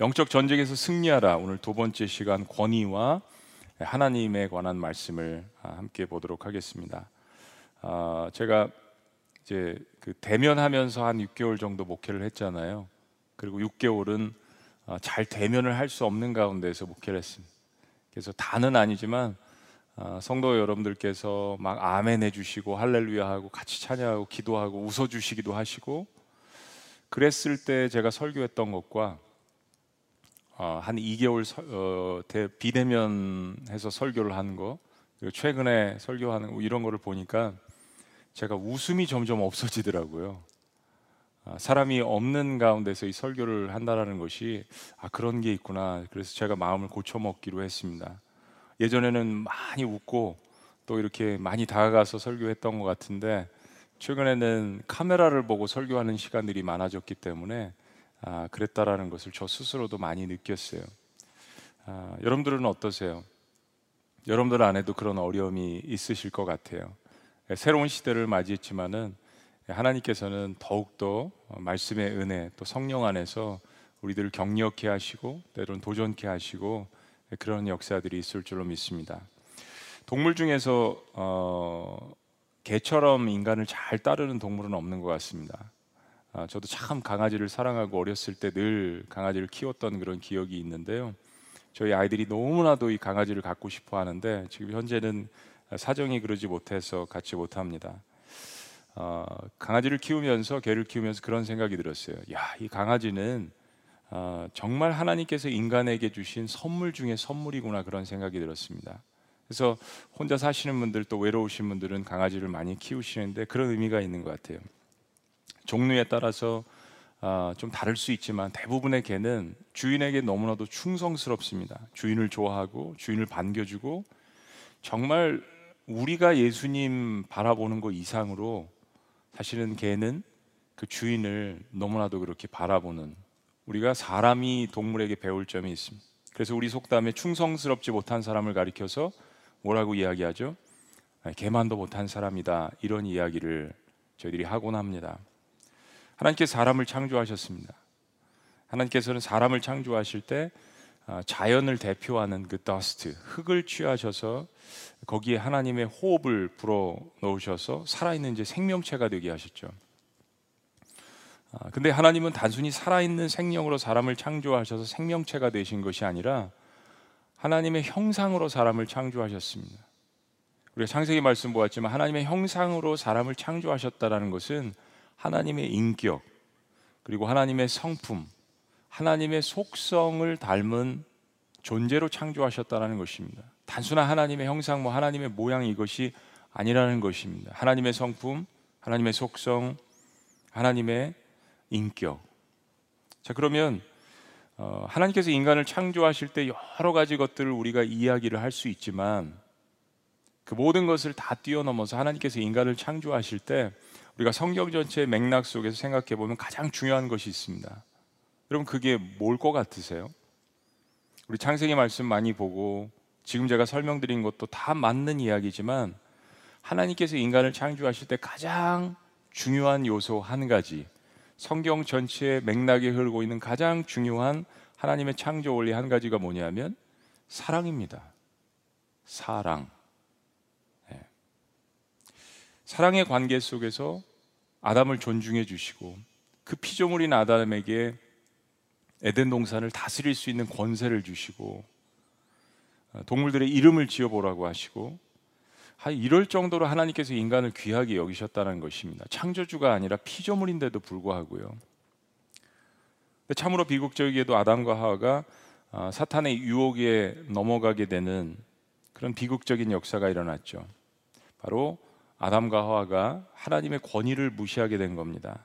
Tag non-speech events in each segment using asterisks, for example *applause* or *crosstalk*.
영적 전쟁에서 승리하라. 오늘 두 번째 시간 권위와 하나님에 관한 말씀을 아, 함께 보도록 하겠습니다. 아, 제가 이제 그 대면하면서 한 6개월 정도 목회를 했잖아요. 그리고 6개월은 아, 잘 대면을 할 수 없는 가운데서 목회를 했습니다. 그래서 다는 아니지만 성도 여러분들께서 막 아멘 해주시고 할렐루야 하고 같이 찬양하고 기도하고 웃어주시기도 하시고 그랬을 때 제가 설교했던 것과 어, 한 2개월 서, 어, 대, 비대면해서 설교를 하는 거 그리고 최근에 설교하는 거 이런 거를 보니까 제가 웃음이 점점 없어지더라고요. 아, 사람이 없는 가운데서 이 설교를 한다라는 것이 아 그런 게 있구나. 그래서 제가 마음을 고쳐 먹기로 했습니다. 예전에는 많이 웃고 또 이렇게 많이 다가가서 설교했던 것 같은데 최근에는 카메라를 보고 설교하는 시간들이 많아졌기 때문에 아, 그랬다라는 것을 저 스스로도 많이 느꼈어요. 아, 여러분들은 어떠세요? 여러분들 안에도 그런 어려움이 있으실 것 같아요. 새로운 시대를 맞이했지만은 하나님께서는 더욱더 말씀의 은혜 또 성령 안에서 우리들을 격려케 하시고 때로는 도전케 하시고 그런 역사들이 있을 줄로 믿습니다. 동물 중에서 어, 개처럼 인간을 잘 따르는 동물은 없는 것 같습니다. 아, 저도 참 강아지를 사랑하고 어렸을 때 늘 강아지를 키웠던 그런 기억이 있는데요. 저희 아이들이 너무나도 이 강아지를 갖고 싶어 하는데 지금 현재는 사정이 그러지 못해서 갖지 못합니다. 어, 강아지를 키우면서 개를 키우면서 그런 생각이 들었어요. 야, 이 강아지는 어, 정말 하나님께서 인간에게 주신 선물 중에 선물이구나 그런 생각이 들었습니다. 그래서 혼자 사시는 분들 또 외로우신 분들은 강아지를 많이 키우시는데 그런 의미가 있는 것 같아요. 종류에 따라서 어, 좀 다를 수 있지만 대부분의 개는 주인에게 너무나도 충성스럽습니다. 주인을 좋아하고 주인을 반겨주고 정말 우리가 예수님 바라보는 것 이상으로 사실은 개는 그 주인을 너무나도 그렇게 바라보는 우리가 사람이 동물에게 배울 점이 있습니다. 그래서 우리 속담에 충성스럽지 못한 사람을 가리켜서 뭐라고 이야기하죠? 개만도 못한 사람이다 이런 이야기를 저희들이 하곤 합니다. 하나님께서 사람을 창조하셨습니다. 하나님께서는 사람을 창조하실 때 아, 자연을 대표하는 그 더스트 흙을 취하셔서 거기에 하나님의 호흡을 불어 넣으셔서 살아있는 이제 생명체가 되게 하셨죠. 아, 근데 하나님은 단순히 살아있는 생명으로 사람을 창조하셔서 생명체가 되신 것이 아니라 하나님의 형상으로 사람을 창조하셨습니다. 우리가 창세기 말씀 보았지만 하나님의 형상으로 사람을 창조하셨다라는 것은 하나님의 인격 그리고 하나님의 성품, 하나님의 속성을 닮은 존재로 창조하셨다는 것입니다. 단순한 하나님의 형상, 뭐 하나님의 모양 이것이 아니라는 것입니다. 하나님의 성품, 하나님의 속성, 하나님의 인격. 자 그러면 어, 하나님께서 인간을 창조하실 때 여러 가지 것들을 우리가 이야기를 할 수 있지만 그 모든 것을 다 뛰어넘어서 하나님께서 인간을 창조하실 때 우리가 성경 전체의 맥락 속에서 생각해 보면 가장 중요한 것이 있습니다. 여러분 그게 뭘 것 같으세요? 우리 창세기 말씀 많이 보고 지금 제가 설명드린 것도 다 맞는 이야기지만 하나님께서 인간을 창조하실 때 가장 중요한 요소 한 가지 성경 전체의 맥락에 흐르고 있는 가장 중요한 하나님의 창조 원리 한 가지가 뭐냐면 사랑입니다. 사랑. 네. 사랑의 관계 속에서 아담을 존중해 주시고 그 피조물인 아담에게 에덴 동산을 다스릴 수 있는 권세를 주시고 어, 동물들의 이름을 지어보라고 하시고 이럴 정도로 하나님께서 인간을 귀하게 여기셨다는 것입니다. 창조주가 아니라 피조물인데도 불구하고요. 참으로 비극적이게도 아담과 하와가 어, 사탄의 유혹에 넘어가게 되는 그런 비극적인 역사가 일어났죠. 바로 아담과 하와가 하나님의 권위를 무시하게 된 겁니다.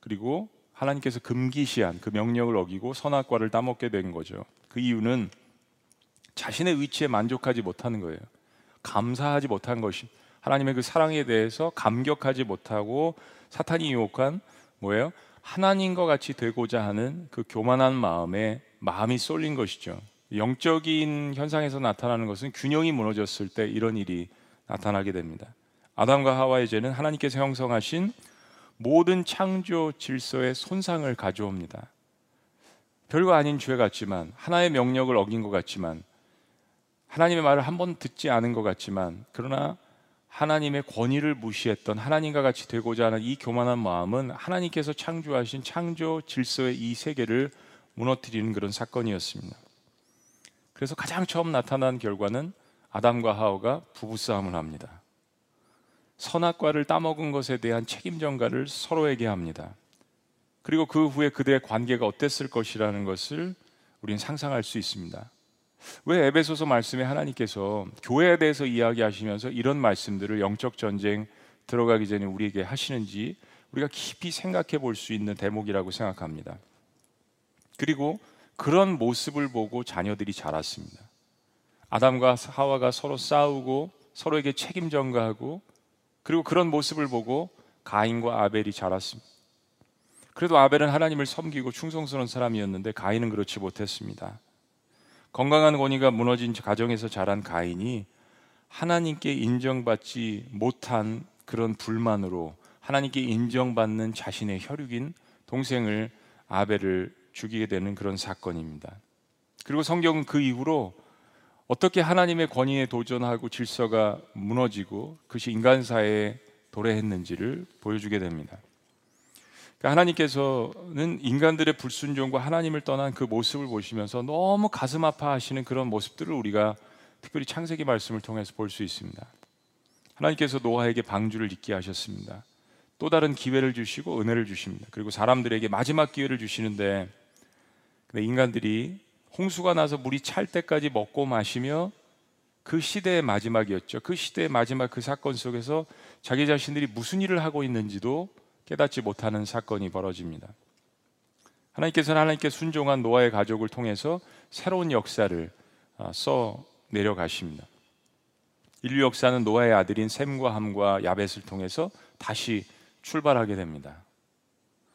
그리고 하나님께서 금기시한 그 명령을 어기고 선악과를 따먹게 된 거죠. 그 이유는 자신의 위치에 만족하지 못하는 거예요. 감사하지 못한 것이 하나님의 그 사랑에 대해서 감격하지 못하고 사탄이 유혹한 뭐예요? 하나님과 같이 되고자 하는 그 교만한 마음에 마음이 쏠린 것이죠. 영적인 현상에서 나타나는 것은 균형이 무너졌을 때 이런 일이 나타나게 됩니다. 아담과 하와의 죄는 하나님께서 형성하신 모든 창조 질서의 손상을 가져옵니다. 별거 아닌 죄 같지만 하나의 명령을 어긴 것 같지만 하나님의 말을 한 번 듣지 않은 것 같지만 그러나 하나님의 권위를 무시했던 하나님과 같이 되고자 하는 이 교만한 마음은 하나님께서 창조하신 창조 질서의 이 세계를 무너뜨리는 그런 사건이었습니다. 그래서 가장 처음 나타난 결과는 아담과 하와가 부부싸움을 합니다. 선악과를 따먹은 것에 대한 책임 전가를 서로에게 합니다. 그리고 그 후에 그들의 관계가 어땠을 것이라는 것을 우리는 상상할 수 있습니다. 왜 에베소서 말씀에 하나님께서 교회에 대해서 이야기하시면서 이런 말씀들을 영적 전쟁 들어가기 전에 우리에게 하시는지 우리가 깊이 생각해 볼 수 있는 대목이라고 생각합니다. 그리고 그런 모습을 보고 자녀들이 자랐습니다. 아담과 하와가 서로 싸우고 서로에게 책임 전가하고 그리고 그런 모습을 보고 가인과 아벨이 자랐습니다. 그래도 아벨은 하나님을 섬기고 충성스러운 사람이었는데 가인은 그렇지 못했습니다. 건강한 권위가 무너진 가정에서 자란 가인이 하나님께 인정받지 못한 그런 불만으로 하나님께 인정받는 자신의 혈육인 동생을 아벨을 죽이게 되는 그런 사건입니다. 그리고 성경은 그 이후로 어떻게 하나님의 권위에 도전하고 질서가 무너지고 그것이 인간사에 도래했는지를 보여주게 됩니다. 그러니까 하나님께서는 인간들의 불순종과 하나님을 떠난 그 모습을 보시면서 너무 가슴 아파하시는 그런 모습들을 우리가 특별히 창세기 말씀을 통해서 볼 수 있습니다. 하나님께서 노아에게 방주를 잊게 하셨습니다. 또 다른 기회를 주시고 은혜를 주십니다. 그리고 사람들에게 마지막 기회를 주시는데 인간들이 홍수가 나서 물이 찰 때까지 먹고 마시며 그 시대의 마지막이었죠. 그 시대의 마지막 그 사건 속에서 자기 자신들이 무슨 일을 하고 있는지도 깨닫지 못하는 사건이 벌어집니다. 하나님께서는 하나님께 순종한 노아의 가족을 통해서 새로운 역사를 아, 써 내려가십니다. 인류 역사는 노아의 아들인 샘과 함과 야벳을 통해서 다시 출발하게 됩니다.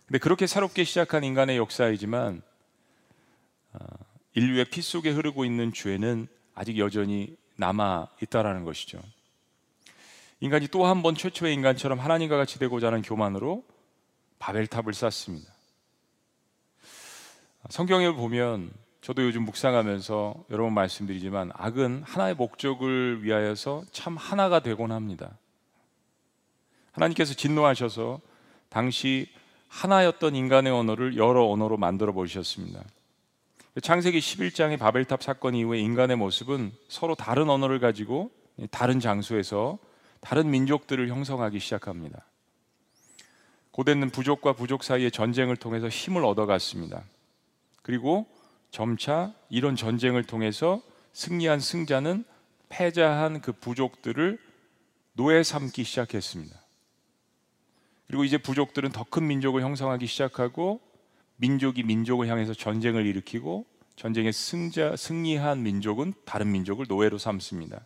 근데 그렇게 새롭게 시작한 인간의 역사이지만 아, 인류의 피 속에 흐르고 있는 죄는 아직 여전히 남아 있다라는 것이죠. 인간이 또 한 번 최초의 인간처럼 하나님과 같이 되고자 하는 교만으로 바벨탑을 쌓습니다. 성경을 보면 저도 요즘 묵상하면서 여러 번 말씀드리지만 악은 하나의 목적을 위하여서 참 하나가 되곤 합니다. 하나님께서 진노하셔서 당시 하나였던 인간의 언어를 여러 언어로 만들어 버리셨습니다. 창세기 11장의 바벨탑 사건 이후에 인간의 모습은 서로 다른 언어를 가지고 다른 장소에서 다른 민족들을 형성하기 시작합니다. 고대는 부족과 부족 사이의 전쟁을 통해서 힘을 얻어갔습니다. 그리고 점차 이런 전쟁을 통해서 승리한 승자는 패자한 그 부족들을 노예 삼기 시작했습니다. 그리고 이제 부족들은 더 큰 민족을 형성하기 시작하고 민족이 민족을 향해서 전쟁을 일으키고 전쟁의 승자 승리한 민족은 다른 민족을 노예로 삼습니다.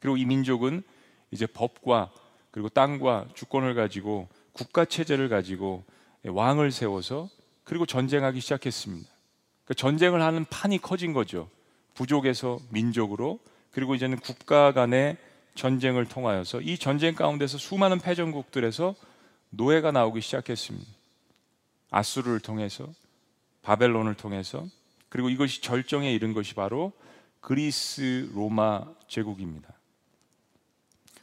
그리고 이 민족은 이제 법과 그리고 땅과 주권을 가지고 국가 체제를 가지고 왕을 세워서 그리고 전쟁하기 시작했습니다. 그러니까 전쟁을 하는 판이 커진 거죠. 부족에서 민족으로 그리고 이제는 국가 간의 전쟁을 통하여서 이 전쟁 가운데서 수많은 패전국들에서 노예가 나오기 시작했습니다. 아수르를 통해서 바벨론을 통해서 그리고 이것이 절정에 이른 것이 바로 그리스 로마 제국입니다.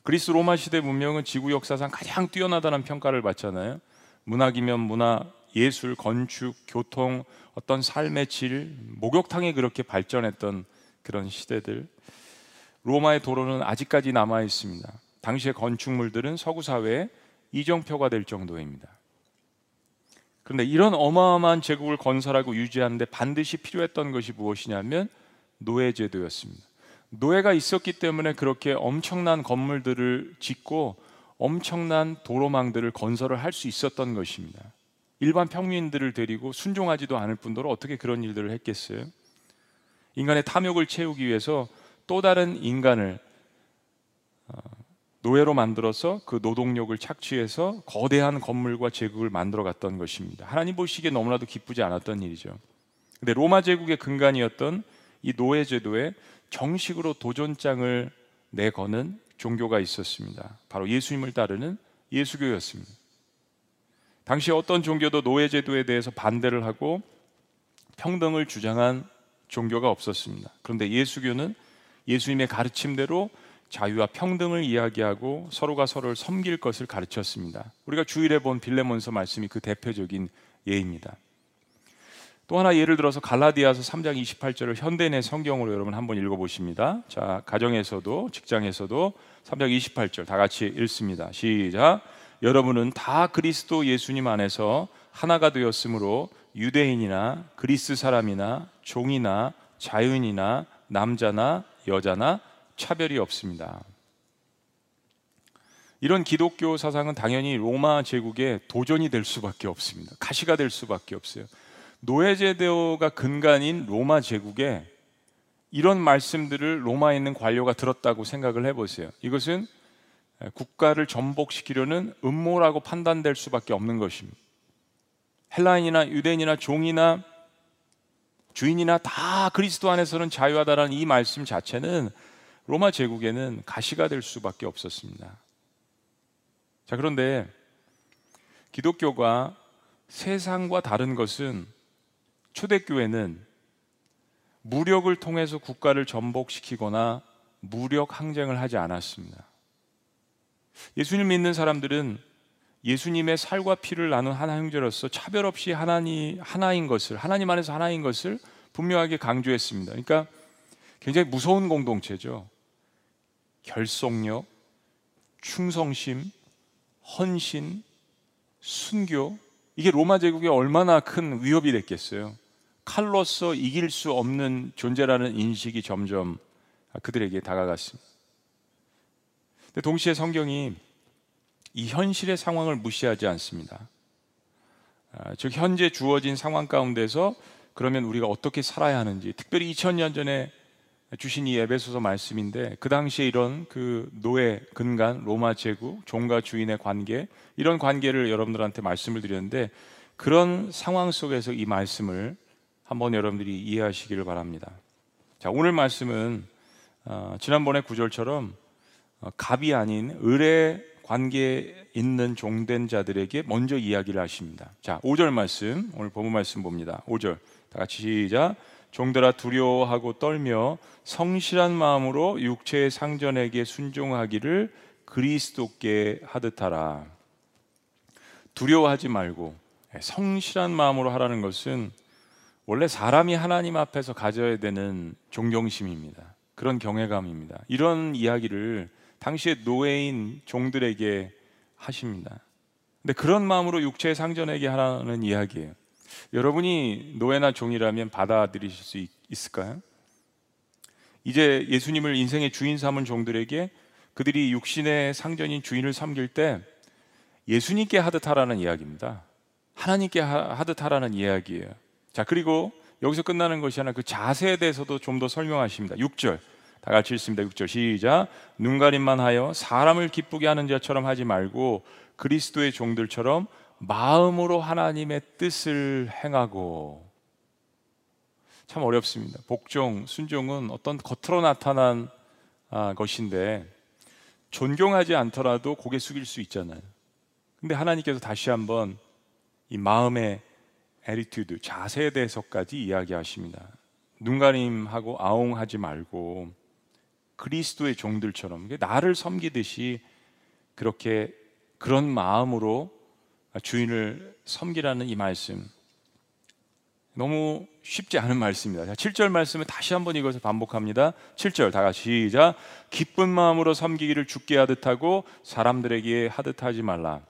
그리스 로마 시대 문명은 지구 역사상 가장 뛰어나다는 평가를 받잖아요. 문학이면 문화, 예술, 건축, 교통, 어떤 삶의 질, 목욕탕이 그렇게 발전했던 그런 시대들. 로마의 도로는 아직까지 남아 있습니다. 당시의 건축물들은 서구 사회의 이정표가 될 정도입니다. 그런데 이런 어마어마한 제국을 건설하고 유지하는데 반드시 필요했던 것이 무엇이냐면 노예 제도였습니다. 노예가 있었기 때문에 그렇게 엄청난 건물들을 짓고 엄청난 도로망들을 건설을 할 수 있었던 것입니다. 일반 평민들을 데리고 순종하지도 않을 뿐더러 어떻게 그런 일들을 했겠어요? 인간의 탐욕을 채우기 위해서 또 다른 인간을 어, 노예로 만들어서 그 노동력을 착취해서 거대한 건물과 제국을 만들어 갔던 것입니다. 하나님 보시기에 너무나도 기쁘지 않았던 일이죠. 근데 로마 제국의 근간이었던 이 노예 제도에 정식으로 도전장을 내거는 종교가 있었습니다. 바로 예수님을 따르는 예수교였습니다. 당시 어떤 종교도 노예 제도에 대해서 반대를 하고 평등을 주장한 종교가 없었습니다. 그런데 예수교는 예수님의 가르침대로 자유와 평등을 이야기하고 서로가 서로를 섬길 것을 가르쳤습니다. 우리가 주일에 본 빌레몬서 말씀이 그 대표적인 예입니다. 또 하나 예를 들어서 갈라디아서 3장 28절을 현대인의 성경으로 여러분 한번 읽어 보십니다. 자, 가정에서도 직장에서도 3장 28절 다 같이 읽습니다. 시작. 여러분은 다 그리스도 예수님 안에서 하나가 되었으므로 유대인이나 그리스 사람이나 종이나 자유인이나 남자나 여자나 차별이 없습니다. 이런 기독교 사상은 당연히 로마 제국의 도전이 될 수밖에 없습니다. 가시가 될 수밖에 없어요. 노예제도가 근간인 로마 제국에 이런 말씀들을 로마에 있는 관료가 들었다고 생각을 해보세요. 이것은 국가를 전복시키려는 음모라고 판단될 수밖에 없는 것입니다. 헬라인이나 유대인이나 종이나 주인이나 다 그리스도 안에서는 자유하다라는 이 말씀 자체는 로마 제국에는 가시가 될 수밖에 없었습니다. 자, 그런데 기독교가 세상과 다른 것은 초대교회는 무력을 통해서 국가를 전복시키거나 무력 항쟁을 하지 않았습니다. 예수님 믿는 사람들은 예수님의 살과 피를 나눈 하나 형제로서 차별 없이 하나님 하나인 것을 하나님 안에서 하나인 것을 분명하게 강조했습니다. 그러니까 굉장히 무서운 공동체죠. 결속력, 충성심, 헌신, 순교 이게 로마 제국에 얼마나 큰 위협이 됐겠어요. 칼로서 이길 수 없는 존재라는 인식이 점점 그들에게 다가갔습니다. 근데 동시에 성경이 이 현실의 상황을 무시하지 않습니다. 아, 즉 현재 주어진 상황 가운데서 그러면 우리가 어떻게 살아야 하는지, 특별히 2000년 전에 주신 이 에베소서 말씀인데 그 당시에 이런 그 노예 근간 로마 제국 종과 주인의 관계 이런 관계를 여러분들한테 말씀을 드렸는데 그런 상황 속에서 이 말씀을 한번 여러분들이 이해하시기를 바랍니다. 자 오늘 말씀은 어, 지난번의 구절처럼 어, 갑이 아닌 을의 관계에 있는 종된 자들에게 먼저 이야기를 하십니다. 자 5절 말씀 오늘 본문 말씀 봅니다. 5절 다 같이 시작. 종들아 두려워하고 떨며 성실한 마음으로 육체의 상전에게 순종하기를 그리스도께 하듯하라. 두려워하지 말고 성실한 마음으로 하라는 것은 원래 사람이 하나님 앞에서 가져야 되는 존경심입니다. 그런 경외감입니다. 이런 이야기를 당시에 노예인 종들에게 하십니다. 근데 그런 마음으로 육체의 상전에게 하라는 이야기예요. 여러분이 노예나 종이라면 받아들이실 수 있, 있을까요? 이제 예수님을 인생의 주인 삼은 종들에게 그들이 육신의 상전인 주인을 섬길 때 예수님께 하듯 하라는 이야기입니다. 하나님께 하듯 하라는 이야기예요. 자, 그리고 여기서 끝나는 것이 아니라 그 자세에 대해서도 좀 더 설명하십니다. 6절. 다 같이 읽습니다. 6절 시작. 눈 가림만 하여 사람을 기쁘게 하는 자처럼 하지 말고 그리스도의 종들처럼 마음으로 하나님의 뜻을 행하고 참 어렵습니다. 복종, 순종은 어떤 겉으로 나타난 아, 것인데 존경하지 않더라도 고개 숙일 수 있잖아요. 근데 하나님께서 다시 한번 이 마음의 attitude, 자세에 대해서까지 이야기하십니다. 눈가림하고 아웅하지 말고 그리스도의 종들처럼 나를 섬기듯이 그렇게 그런 마음으로 주인을 섬기라는 이 말씀 너무 쉽지 않은 말씀입니다. 7절 말씀을 다시 한번 이것을 반복합니다. 7절 다 같이 시작. 기쁜 마음으로 섬기기를 죽게 하듯 하고 사람들에게 하듯 하지 말라.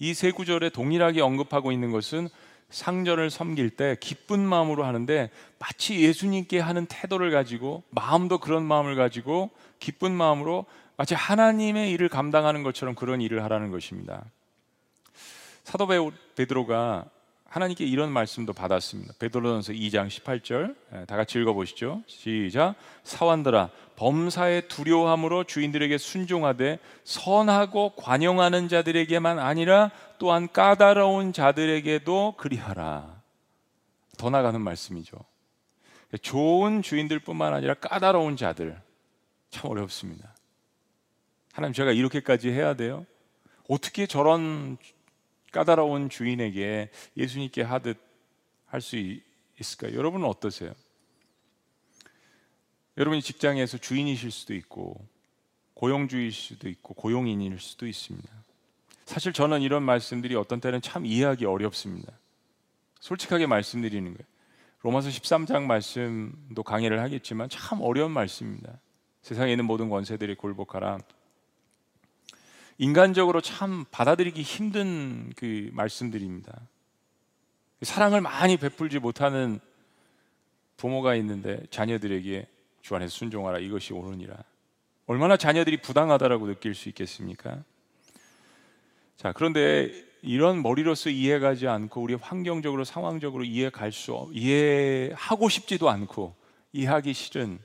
이 세 구절에 동일하게 언급하고 있는 것은 상전을 섬길 때 기쁜 마음으로 하는데 마치 예수님께 하는 태도를 가지고 마음도 그런 마음을 가지고 기쁜 마음으로 마치 하나님의 일을 감당하는 것처럼 그런 일을 하라는 것입니다. 사도 베드로가 하나님께 이런 말씀도 받았습니다. 베드로전서 2장 18절 예, 다 같이 읽어 보시죠. 시작. 사원들아 범사의 두려움으로 주인들에게 순종하되 선하고 관용하는 자들에게만 아니라 또한 까다로운 자들에게도 그리하라. 더 나가는 말씀이죠. 좋은 주인들뿐만 아니라 까다로운 자들 참 어렵습니다. 하나님 제가 이렇게까지 해야 돼요? 어떻게 저런 까다로운 주인에게 예수님께 하듯 할 수 있을까요? 여러분은 어떠세요? 여러분이 직장에서 주인이실 수도 있고 고용주일 수도 있고 고용인일 수도 있습니다. 사실 저는 이런 말씀들이 어떤 때는 참 이해하기 어렵습니다. 솔직하게 말씀드리는 거예요. 로마서 13장 말씀도 강의를 하겠지만 참 어려운 말씀입니다. 세상에 있는 모든 권세들이 굴복하라. 인간적으로 참 받아들이기 힘든 그 말씀들입니다. 사랑을 많이 베풀지 못하는 부모가 있는데 자녀들에게 주 안에서 순종하라 이것이 옳으니라. 얼마나 자녀들이 부당하다라고 느낄 수 있겠습니까? 자, 그런데 이런 머리로서 이해가지 않고 우리 환경적으로 상황적으로 이해갈 수 이해하고 싶지도 않고 이해하기 싫은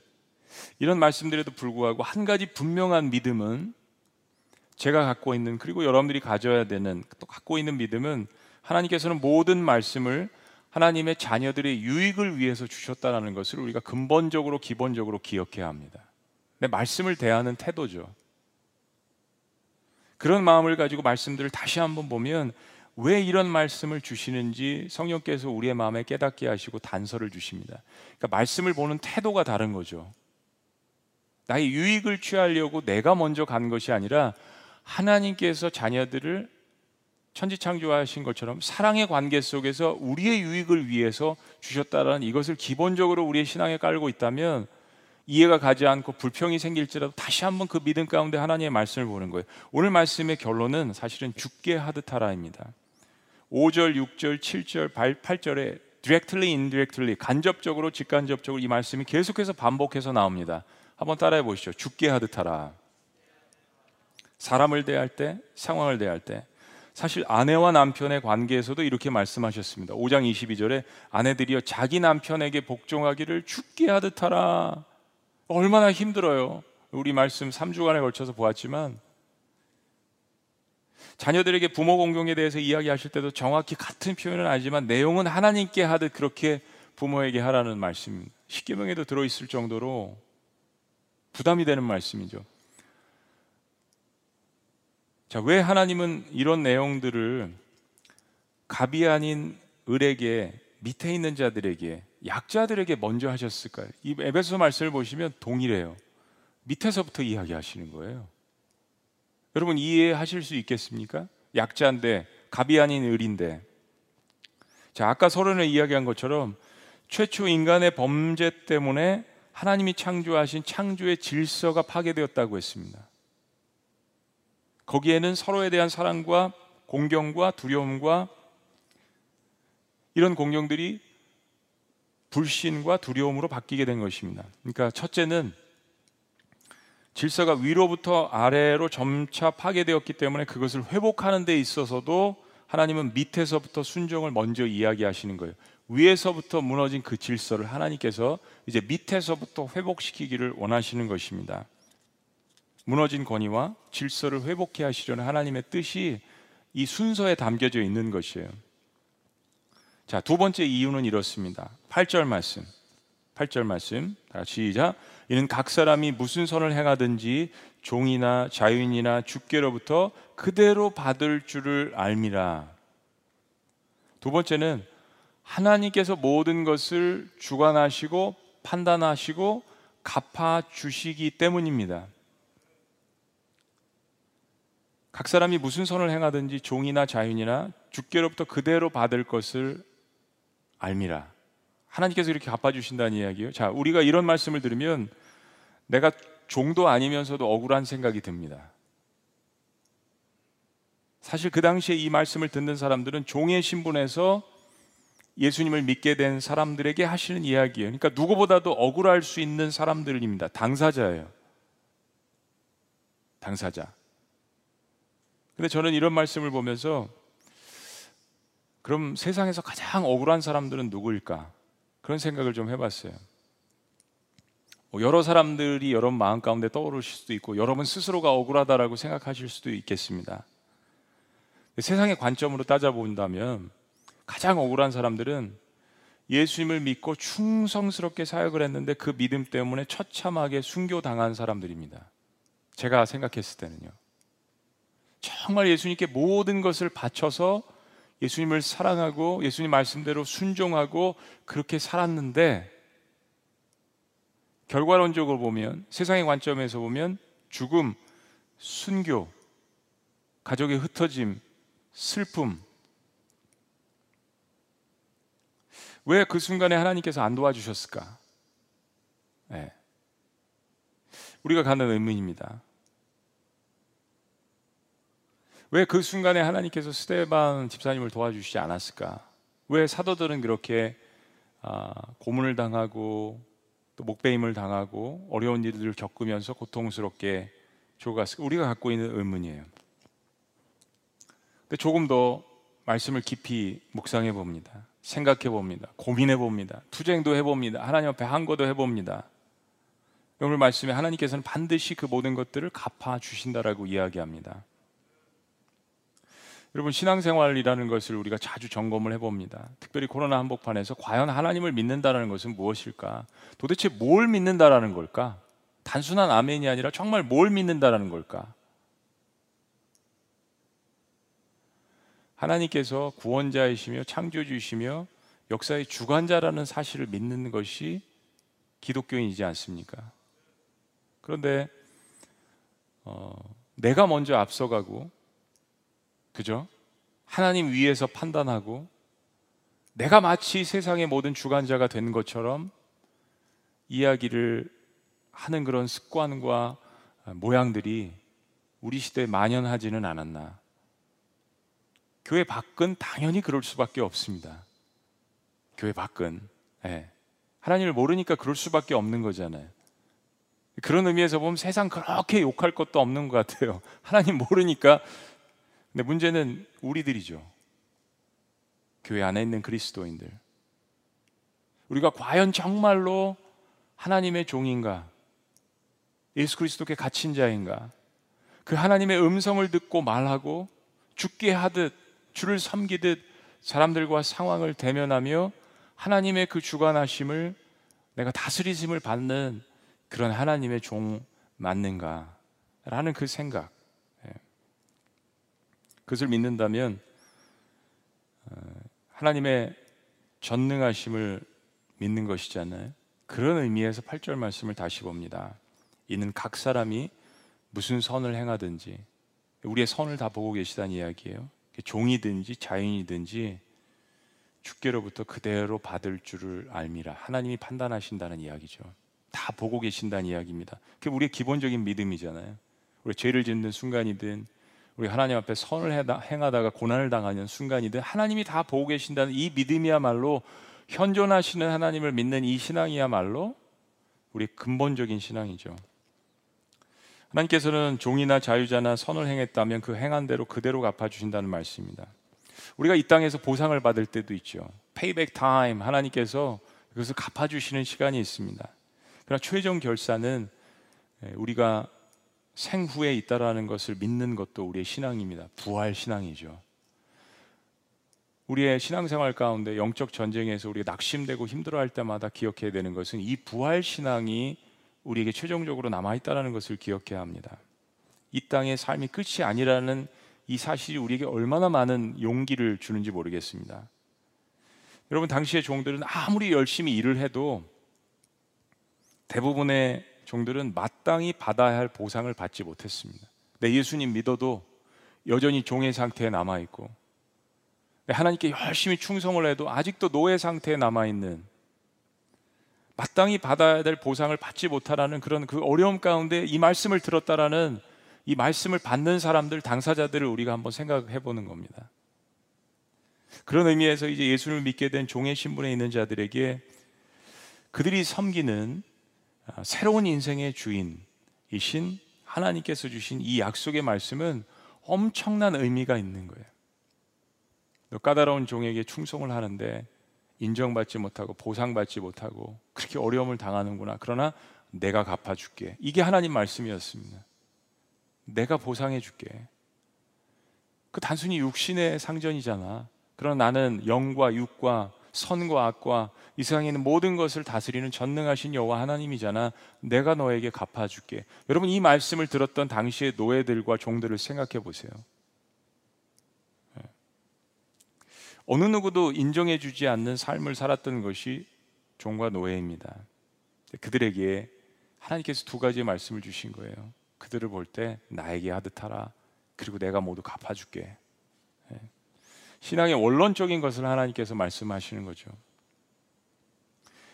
이런 말씀들에도 불구하고 한 가지 분명한 믿음은 제가 갖고 있는 그리고 여러분들이 가져야 되는 또 갖고 있는 믿음은 하나님께서는 모든 말씀을 하나님의 자녀들의 유익을 위해서 주셨다라는 것을 우리가 근본적으로 기본적으로 기억해야 합니다. 내 말씀을 대하는 태도죠. 그런 마음을 가지고 말씀들을 다시 한번 보면 왜 이런 말씀을 주시는지 성령께서 우리의 마음에 깨닫게 하시고 단서를 주십니다. 그러니까 말씀을 보는 태도가 다른 거죠. 나의 유익을 취하려고 내가 먼저 간 것이 아니라 하나님께서 자녀들을 천지창조하신 것처럼 사랑의 관계 속에서 우리의 유익을 위해서 주셨다라는 이것을 기본적으로 우리의 신앙에 깔고 있다면 이해가 가지 않고 불평이 생길지라도 다시 한번 그 믿음 가운데 하나님의 말씀을 보는 거예요. 오늘 말씀의 결론은 사실은 죽게 하듯 하라입니다. 5절, 6절, 7절, 8절에 directly, indirectly, 간접적으로, 직간접적으로 이 말씀이 계속해서 반복해서 나옵니다. 한번 따라해 보시죠. 죽게 하듯 하라. 사람을 대할 때, 상황을 대할 때, 사실 아내와 남편의 관계에서도 이렇게 말씀하셨습니다. 5장 22절에 아내들이여 자기 남편에게 복종하기를 죽게 하듯 하라. 얼마나 힘들어요. 우리 말씀 3주간에 걸쳐서 보았지만 자녀들에게 부모 공경에 대해서 이야기하실 때도 정확히 같은 표현은 아니지만 내용은 하나님께 하듯 그렇게 부모에게 하라는 말씀입니다. 십계명에도 들어 있을 정도로 부담이 되는 말씀이죠. 자, 왜 하나님은 이런 내용들을 갑이 아닌 을에게 밑에 있는 자들에게 약자들에게 먼저 하셨을까요? 이 에베소 말씀을 보시면 동일해요. 밑에서부터 이야기하시는 거예요. 여러분 이해하실 수 있겠습니까? 약자인데 갑이 아닌 을인데. 자, 아까 서론에 이야기한 것처럼 최초 인간의 범죄 때문에 하나님이 창조하신 창조의 질서가 파괴되었다고 했습니다. 거기에는 서로에 대한 사랑과 공경과 두려움과 이런 공경들이 불신과 두려움으로 바뀌게 된 것입니다. 그러니까 첫째는 질서가 위로부터 아래로 점차 파괴되었기 때문에 그것을 회복하는 데 있어서도 하나님은 밑에서부터 순종을 먼저 이야기하시는 거예요. 위에서부터 무너진 그 질서를 하나님께서 이제 밑에서부터 회복시키기를 원하시는 것입니다. 무너진 권위와 질서를 회복해 하시려는 하나님의 뜻이 이 순서에 담겨져 있는 것이에요. 자, 두 번째 이유는 이렇습니다. 8절 말씀. 8절 말씀. 다 시작. 이는 각 사람이 무슨 선을 행하든지 종이나 자유인이나 주께로부터 그대로 받을 줄을 알미라. 두 번째는 하나님께서 모든 것을 주관하시고 판단하시고 갚아 주시기 때문입니다. 각 사람이 무슨 선을 행하든지 종이나 자유인이나 주께로부터 그대로 받을 것을 알미라. 하나님께서 이렇게 갚아주신다는 이야기예요. 자, 우리가 이런 말씀을 들으면 내가 종도 아니면서도 억울한 생각이 듭니다. 사실 그 당시에 이 말씀을 듣는 사람들은 종의 신분에서 예수님을 믿게 된 사람들에게 하시는 이야기예요. 그러니까 누구보다도 억울할 수 있는 사람들입니다. 당사자예요. 당사자. 근데 저는 이런 말씀을 보면서 그럼 세상에서 가장 억울한 사람들은 누구일까? 그런 생각을 좀 해봤어요. 뭐 여러 사람들이 여러분 마음 가운데 떠오르실 수도 있고 여러분 스스로가 억울하다라고 생각하실 수도 있겠습니다. 세상의 관점으로 따져본다면 가장 억울한 사람들은 예수님을 믿고 충성스럽게 사역을 했는데 그 믿음 때문에 처참하게 순교당한 사람들입니다. 제가 생각했을 때는요. 정말 예수님께 모든 것을 바쳐서 예수님을 사랑하고 예수님 말씀대로 순종하고 그렇게 살았는데 결과론적으로 보면 세상의 관점에서 보면 죽음, 순교, 가족의 흩어짐, 슬픔. 왜 그 순간에 하나님께서 안 도와주셨을까? 네. 우리가 가는 의문입니다. 왜 그 순간에 하나님께서 스테반 집사님을 도와주시지 않았을까? 왜 사도들은 그렇게 아, 고문을 당하고 또 목배임을 당하고 어려운 일들을 겪으면서 고통스럽게 죽어갔을까? 우리가 갖고 있는 의문이에요. 근데 조금 더 말씀을 깊이 묵상해 봅니다. 생각해 봅니다. 고민해 봅니다. 투쟁도 해 봅니다. 하나님 앞에 한거도 해 봅니다. 오늘 말씀에 하나님께서는 반드시 그 모든 것들을 갚아 주신다라고 이야기합니다. 여러분 신앙생활이라는 것을 우리가 자주 점검을 해봅니다. 특별히 코로나 한복판에서 과연 하나님을 믿는다라는 것은 무엇일까? 도대체 뭘 믿는다라는 걸까? 단순한 아멘이 아니라 정말 뭘 믿는다라는 걸까? 하나님께서 구원자이시며 창조주이시며 역사의 주관자라는 사실을 믿는 것이 기독교인이지 않습니까? 그런데 어, 내가 먼저 앞서가고 그죠? 하나님 위에서 판단하고 내가 마치 세상의 모든 주관자가 된 것처럼 이야기를 하는 그런 습관과 모양들이 우리 시대에 만연하지는 않았나. 교회 밖은 당연히 그럴 수밖에 없습니다. 교회 밖은. 네. 하나님을 모르니까 그럴 수밖에 없는 거잖아요. 그런 의미에서 보면 세상 그렇게 욕할 것도 없는 것 같아요. *laughs* 하나님 모르니까 근데 문제는 우리들이죠. 교회 안에 있는 그리스도인들. 우리가 과연 정말로 하나님의 종인가? 예수 그리스도께 갇힌 자인가? 그 하나님의 음성을 듣고 말하고 죽게 하듯 주를 섬기듯 사람들과 상황을 대면하며 하나님의 그 주관하심을 내가 다스리심을 받는 그런 하나님의 종 맞는가? 라는 그 생각. 그것을 믿는다면 어, 하나님의 전능하심을 믿는 것이잖아요. 그런 의미에서 8절 말씀을 다시 봅니다. 이는 각 사람이 무슨 선을 행하든지 우리의 선을 다 보고 계시다는 이야기예요. 종이든지 자인이든지 주께로부터 그대로 받을 줄을 알미라. 하나님이 판단하신다는 이야기죠. 다 보고 계신다는 이야기입니다. 그게 우리의 기본적인 믿음이잖아요. 우리 죄를 짓는 순간이든 우리 하나님 앞에 선을 행하다가 고난을 당하는 순간이든 하나님이 다 보고 계신다는 이 믿음이야말로 현존하시는 하나님을 믿는 이 신앙이야말로 우리 근본적인 신앙이죠. 하나님께서는 종이나 자유자나 선을 행했다면 그 행한 대로 그대로 갚아 주신다는 말씀입니다. 우리가 이 땅에서 보상을 받을 때도 있죠. payback time 하나님께서 그것을 갚아 주시는 시간이 있습니다. 그러나 최종 결산은 우리가 사후에 있다라는 것을 믿는 것도 우리의 신앙입니다. 부활 신앙이죠. 우리의 신앙생활 가운데 영적 전쟁에서 우리가 낙심되고 힘들어할 때마다 기억해야 되는 것은 이 부활 신앙이 우리에게 최종적으로 남아 있다라는 것을 기억해야 합니다. 이 땅의 삶이 끝이 아니라는 이 사실이 우리에게 얼마나 많은 용기를 주는지 모르겠습니다. 여러분 당시의 종들은 아무리 열심히 일을 해도 대부분의 종들은 마땅히 받아야 할 보상을 받지 못했습니다. 내 예수님 믿어도 여전히 종의 상태에 남아 있고 하나님께 열심히 충성을 해도 아직도 노예 상태에 남아 있는 마땅히 받아야 될 보상을 받지 못하라는 그런 그 어려움 가운데 이 말씀을 들었다라는 이 말씀을 받는 사람들 당사자들을 우리가 한번 생각해 보는 겁니다. 그런 의미에서 이제 예수를 믿게 된 종의 신분에 있는 자들에게 그들이 섬기는 아, 새로운 인생의 주인이신 하나님께서 주신 이 약속의 말씀은 엄청난 의미가 있는 거예요. 까다로운 종에게 충성을 하는데 인정받지 못하고 보상받지 못하고 그렇게 어려움을 당하는구나. 그러나 내가 갚아줄게. 이게 하나님 말씀이었습니다. 내가 보상해줄게. 그 단순히 육신의 상전이잖아. 그러나 나는 영과 육과 선과 악과 이 세상에 있는 모든 것을 다스리는 전능하신 여호와 하나님이잖아. 내가 너에게 갚아줄게. 여러분 이 말씀을 들었던 당시의 노예들과 종들을 생각해 보세요. 예. 어느 누구도 인정해 주지 않는 삶을 살았던 것이 종과 노예입니다. 그들에게 하나님께서 두 가지의 말씀을 주신 거예요. 그들을 볼 때 나에게 하듯 하라. 그리고 내가 모두 갚아줄게. 예. 신앙의 원론적인 것을 하나님께서 말씀하시는 거죠.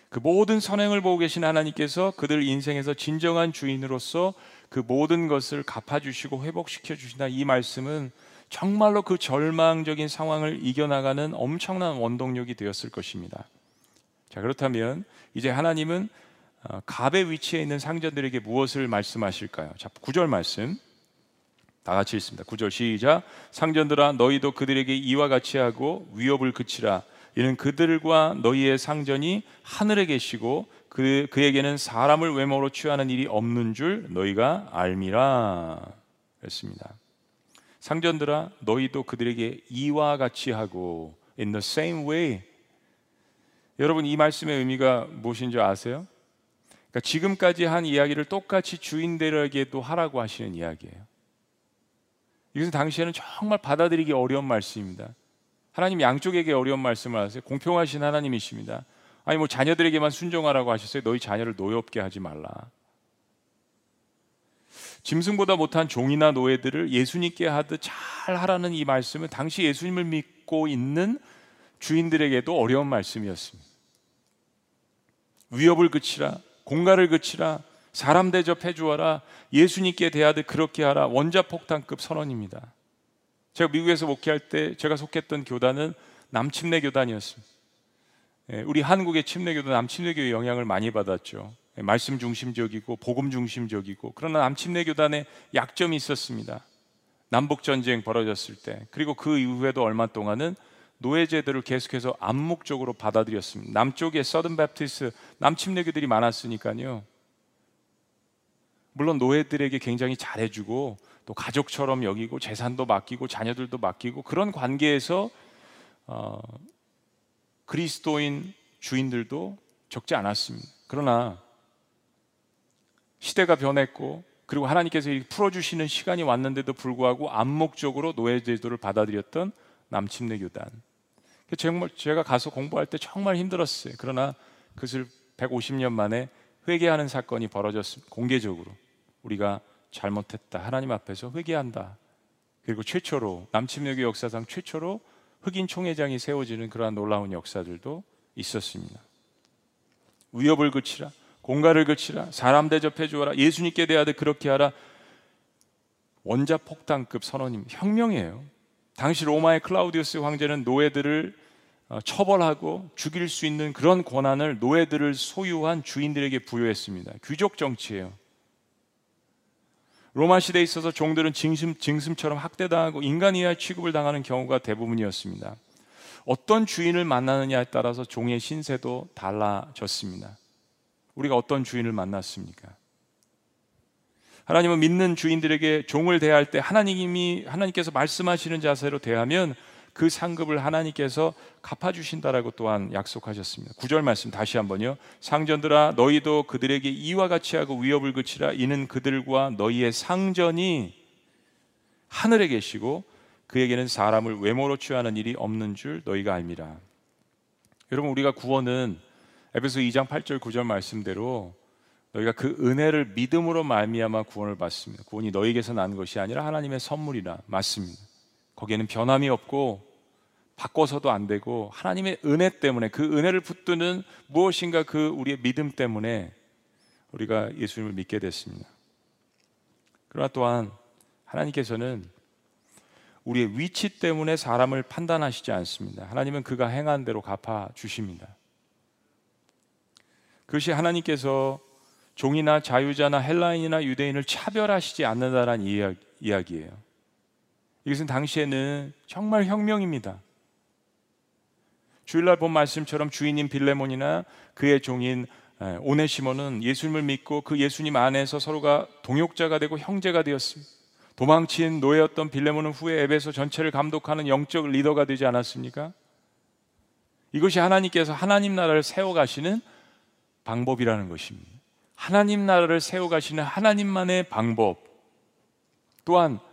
그 모든 선행을 보고 계신 하나님께서 그들 인생에서 진정한 주인으로서 그 모든 것을 갚아주시고 회복시켜 주신다. 이 말씀은 정말로 그 절망적인 상황을 이겨나가는 엄청난 원동력이 되었을 것입니다. 자, 그렇다면 이제 하나님은 어, 갑의 위치에 있는 상전들에게 무엇을 말씀하실까요? 자, 9절 말씀. 다 같이 읽습니다. 9절 시작. 상전들아 너희도 그들에게 이와 같이 하고 위협을 그치라. 이는 그들과 너희의 상전이 하늘에 계시고 그 그에게는 사람을 외모로 취하는 일이 없는 줄 너희가 알미라. 했습니다. 상전들아 너희도 그들에게 이와 같이 하고 in the same way. 여러분 이 말씀의 의미가 무엇인지 아세요? 그러니까 지금까지 한 이야기를 똑같이 주인들에게도 하라고 하시는 이야기예요. 이것은 당시에는 정말 받아들이기 어려운 말씀입니다. 하나님 양쪽에게 어려운 말씀을 하세요. 공평하신 하나님이십니다. 아니 뭐 자녀들에게만 순종하라고 하셨어요. 너희 자녀를 노엽게 하지 말라. 짐승보다 못한 종이나 노예들을 예수님께 하듯 잘 하라는 이 말씀은 당시 예수님을 믿고 있는 주인들에게도 어려운 말씀이었습니다. 위협을 그치라, 공갈을 그치라, 사람 대접해 주어라, 예수님께 대하듯 그렇게 하라, 원자 폭탄급 선언입니다. 제가 미국에서 목회할 때 제가 속했던 교단은 남침내 교단이었습니다. 예, 우리 한국의 침례교도 남침례교의 영향을 많이 받았죠. 예, 말씀 중심적이고 복음 중심적이고 그러나 남침내 교단에 약점이 있었습니다. 남북 전쟁 벌어졌을 때 그리고 그 이후에도 얼마 동안은 노예 제도를 계속해서 암묵적으로 받아들였습니다. 남쪽에 서든 베프티스 남침례교들이 많았으니까요. 물론 노예들에게 굉장히 잘해주고 또 가족처럼 여기고 재산도 맡기고 자녀들도 맡기고 그런 관계에서 어, 그리스도인 주인들도 적지 않았습니다. 그러나 시대가 변했고 그리고 하나님께서 풀어주시는 시간이 왔는데도 불구하고 암묵적으로 노예 제도를 받아들였던 남침내 교단. 정말 제가 가서 공부할 때 정말 힘들었어요. 그러나 그것을 150년 만에 회개하는 사건이 벌어졌습니다. 공개적으로 우리가 잘못했다. 하나님 앞에서 회개한다. 그리고 최초로 남침여교 역사상 최초로 흑인 총회장이 세워지는 그러한 놀라운 역사들도 있었습니다. 위협을 그치라, 공갈을 그치라, 사람 대접해 주어라, 예수님께 대하듯 그렇게 하라. 원자 폭탄급 선언임 혁명이에요. 당시 로마의 클라우디우스 황제는 노예들을 어, 처벌하고 죽일 수 있는 그런 권한을 노예들을 소유한 주인들에게 부여했습니다. 귀족 정치예요. 로마 시대에 있어서 종들은 징심, 징심처럼 학대당하고 인간이야 취급을 당하는 경우가 대부분이었습니다. 어떤 주인을 만나느냐에 따라서 종의 신세도 달라졌습니다. 우리가 어떤 주인을 만났습니까? 하나님은 믿는 주인들에게 종을 대할 때 하나님이 하나님께서 말씀하시는 자세로 대하면 그 상급을 하나님께서 갚아주신다라고 또한 약속하셨습니다. 구절 말씀 다시 한번요. 상전들아 너희도 그들에게 이와 같이 하고 위협을 그치라 이는 그들과 너희의 상전이 하늘에 계시고 그에게는 사람을 외모로 취하는 일이 없는 줄 너희가 알미라. 여러분 우리가 구원은 에베소 2장 8절 9절 말씀대로 너희가 그 은혜를 믿음으로 말미암아 구원을 받습니다. 구원이 너희에게서 난 것이 아니라 하나님의 선물이라 맞습니다. 거기에는 변함이 없고 바꿔서도 안 되고 하나님의 은혜 때문에 그 은혜를 붙드는 무엇인가 그 우리의 믿음 때문에 우리가 예수님을 믿게 됐습니다. 그러나 또한 하나님께서는 우리의 위치 때문에 사람을 판단하시지 않습니다. 하나님은 그가 행한 대로 갚아 주십니다. 그것이 하나님께서 종이나 자유자나 헬라인이나 유대인을 차별하시지 않는다는 이야기예요. 이것은 당시에는 정말 혁명입니다. 주일날 본 말씀처럼 주인인 빌레몬이나 그의 종인 오네시모는 예수님을 믿고 그 예수님 안에서 서로가 동역자가 되고 형제가 되었습니다. 도망친 노예였던 빌레몬은 후에 에베소 전체를 감독하는 영적 리더가 되지 않았습니까? 이것이 하나님께서 하나님 나라를 세워가시는 방법이라는 것입니다. 하나님 나라를 세워가시는 하나님만의 방법. 또한 어,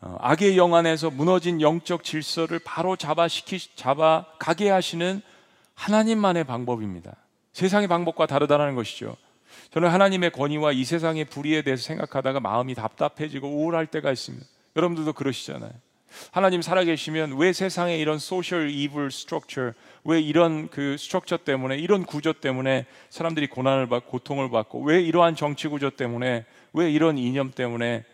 악의 영 안에서 무너진 영적 질서를 바로 잡아시키 잡아 가게 하시는 하나님만의 방법입니다. 세상의 방법과 다르다는 것이죠. 저는 하나님의 권위와 이 세상의 불의에 대해서 생각하다가 마음이 답답해지고 우울할 때가 있습니다. 여러분들도 그러시잖아요. 하나님 살아계시면 왜 세상에 이런 social evil structure, 왜 이런 그 structure 때문에 이런 구조 때문에 사람들이 고난을 받고 고통을 받고 왜 이러한 정치 구조 때문에 왜 이런 이념 때문에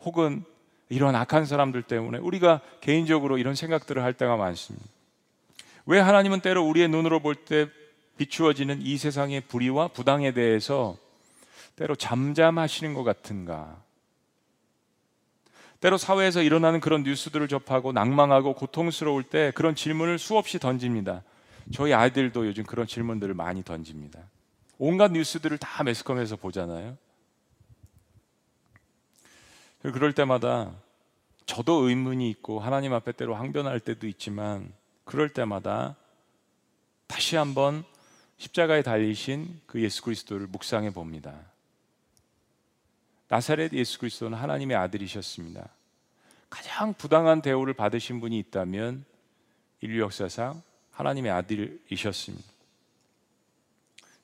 혹은 이런 악한 사람들 때문에 우리가 개인적으로 이런 생각들을 할 때가 많습니다. 왜 하나님은 때로 우리의 눈으로 볼 때 비추어지는 이 세상의 불의와 부당에 대해서 때로 잠잠하시는 것 같은가? 때로 사회에서 일어나는 그런 뉴스들을 접하고 낭망하고 고통스러울 때 그런 질문을 수없이 던집니다. 저희 아이들도 요즘 그런 질문들을 많이 던집니다. 온갖 뉴스들을 다 매스컴에서 보잖아요. 그럴 때마다 저도 의문이 있고 하나님 앞에 때로 항변할 때도 있지만 그럴 때마다 다시 한번 십자가에 달리신 그 예수 그리스도를 묵상해 봅니다. 나사렛 예수 그리스도는 하나님의 아들이셨습니다. 가장 부당한 대우를 받으신 분이 있다면 인류 역사상 하나님의 아들이셨습니다.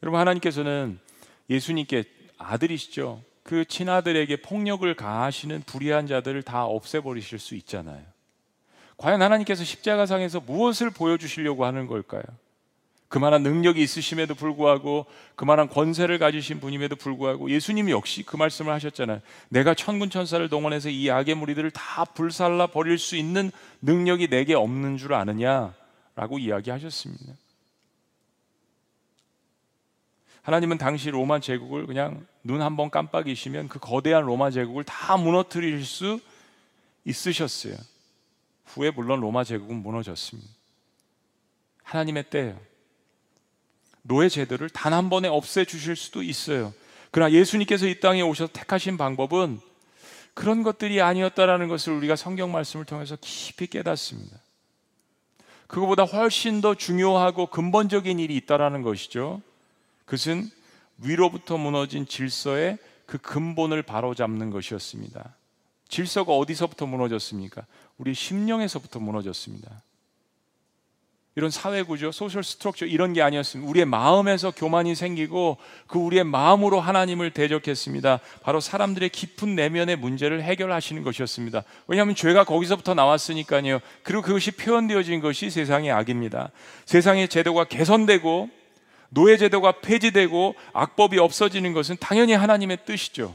여러분 하나님께서는 예수님께 아들이시죠. 그 친아들에게 폭력을 가하시는 불의한 자들을 다 없애버리실 수 있잖아요. 과연 하나님께서 십자가상에서 무엇을 보여주시려고 하는 걸까요? 그만한 능력이 있으심에도 불구하고 그만한 권세를 가지신 분임에도 불구하고 예수님이 역시 그 말씀을 하셨잖아요. 내가 천군 천사를 동원해서 이 악의 무리들을 다 불살라 버릴 수 있는 능력이 내게 없는 줄 아느냐라고 이야기하셨습니다. 하나님은 당시 로마 제국을 그냥 눈 한 번 깜빡이시면 그 거대한 로마 제국을 다 무너뜨릴 수 있으셨어요. 후에 물론 로마 제국은 무너졌습니다. 하나님의 때예요. 노예 제도를 단 한 번에 없애 주실 수도 있어요. 그러나 예수님께서 이 땅에 오셔서 택하신 방법은 그런 것들이 아니었다라는 것을 우리가 성경 말씀을 통해서 깊이 깨닫습니다. 그거보다 훨씬 더 중요하고 근본적인 일이 있다라는 것이죠. 그것은 위로부터 무너진 질서의 그 근본을 바로잡는 것이었습니다. 질서가 어디서부터 무너졌습니까? 우리 심령에서부터 무너졌습니다. 이런 사회 구조, social structure 이런 게 아니었습니다. 우리의 마음에서 교만이 생기고 그 우리의 마음으로 하나님을 대적했습니다. 바로 사람들의 깊은 내면의 문제를 해결하시는 것이었습니다. 왜냐하면 죄가 거기서부터 나왔으니까요. 그리고 그것이 표현되어진 것이 세상의 악입니다. 세상의 제도가 개선되고 노예 제도가 폐지되고 악법이 없어지는 것은 당연히 하나님의 뜻이죠.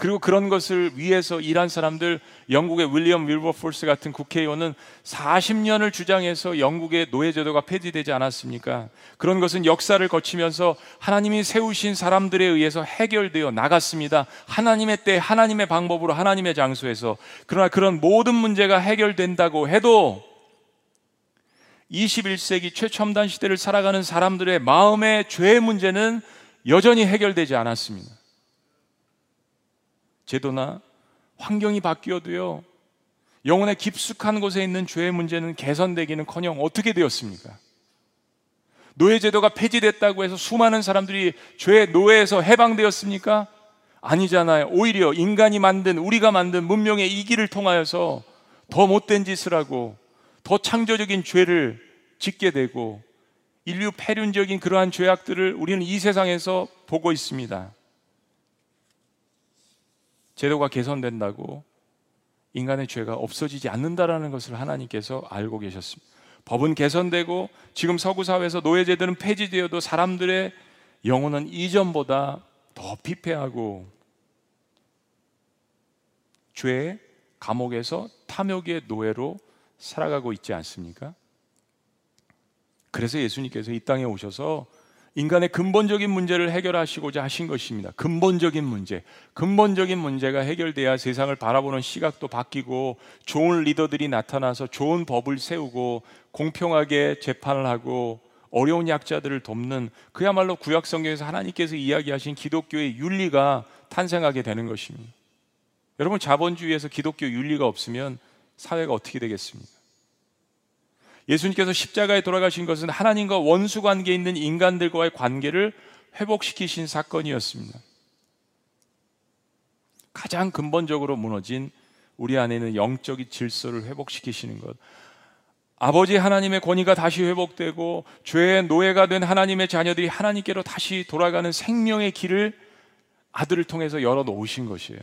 그리고 그런 것을 위해서 일한 사람들 영국의 윌리엄 윌버포스 같은 국회의원은 40년을 주장해서 영국의 노예제도가 폐지되지 않았습니까? 그런 것은 역사를 거치면서 하나님이 세우신 사람들에 의해서 해결되어 나갔습니다. 하나님의 때, 하나님의 방법으로, 하나님의 장소에서. 그러나 그런 모든 문제가 해결된다고 해도 21세기 최첨단 시대를 살아가는 사람들의 마음의 죄의 문제는 여전히 해결되지 않았습니다. 제도나 환경이 바뀌어도요, 영혼의 깊숙한 곳에 있는 죄의 문제는 개선되기는 커녕 어떻게 되었습니까? 노예제도가 폐지됐다고 해서 수많은 사람들이 죄의 노예에서 해방되었습니까? 아니잖아요. 오히려 인간이 만든, 우리가 만든 문명의 이기를 통하여서 더 못된 짓을 하고 더 창조적인 죄를 짓게 되고 인류 폐륜적인 그러한 죄악들을 우리는 이 세상에서 보고 있습니다. 제도가 개선된다고 인간의 죄가 없어지지 않는다라는 것을 하나님께서 알고 계셨습니다. 법은 개선되고 지금 서구 사회에서 노예 제도는 폐지되어도 사람들의 영혼은 이전보다 더 피폐하고 죄의 감옥에서 탐욕의 노예로 살아가고 있지 않습니까? 그래서 예수님께서 이 땅에 오셔서 인간의 근본적인 문제를 해결하시고자 하신 것입니다. 근본적인 문제. 근본적인 문제가 해결돼야 세상을 바라보는 시각도 바뀌고 좋은 리더들이 나타나서 좋은 법을 세우고 공평하게 재판을 하고 어려운 약자들을 돕는 그야말로 구약 성경에서 하나님께서 이야기하신 기독교의 윤리가 탄생하게 되는 것입니다. 여러분 자본주의에서 기독교 윤리가 없으면 사회가 어떻게 되겠습니까? 예수님께서 십자가에 돌아가신 것은 하나님과 원수 관계에 있는 인간들과의 관계를 회복시키신 사건이었습니다. 가장 근본적으로 무너진 우리 안에 있는 영적인 질서를 회복시키시는 것. 아버지 하나님의 권위가 다시 회복되고 죄의 노예가 된 하나님의 자녀들이 하나님께로 다시 돌아가는 생명의 길을 아들을 통해서 열어 놓으신 것이에요.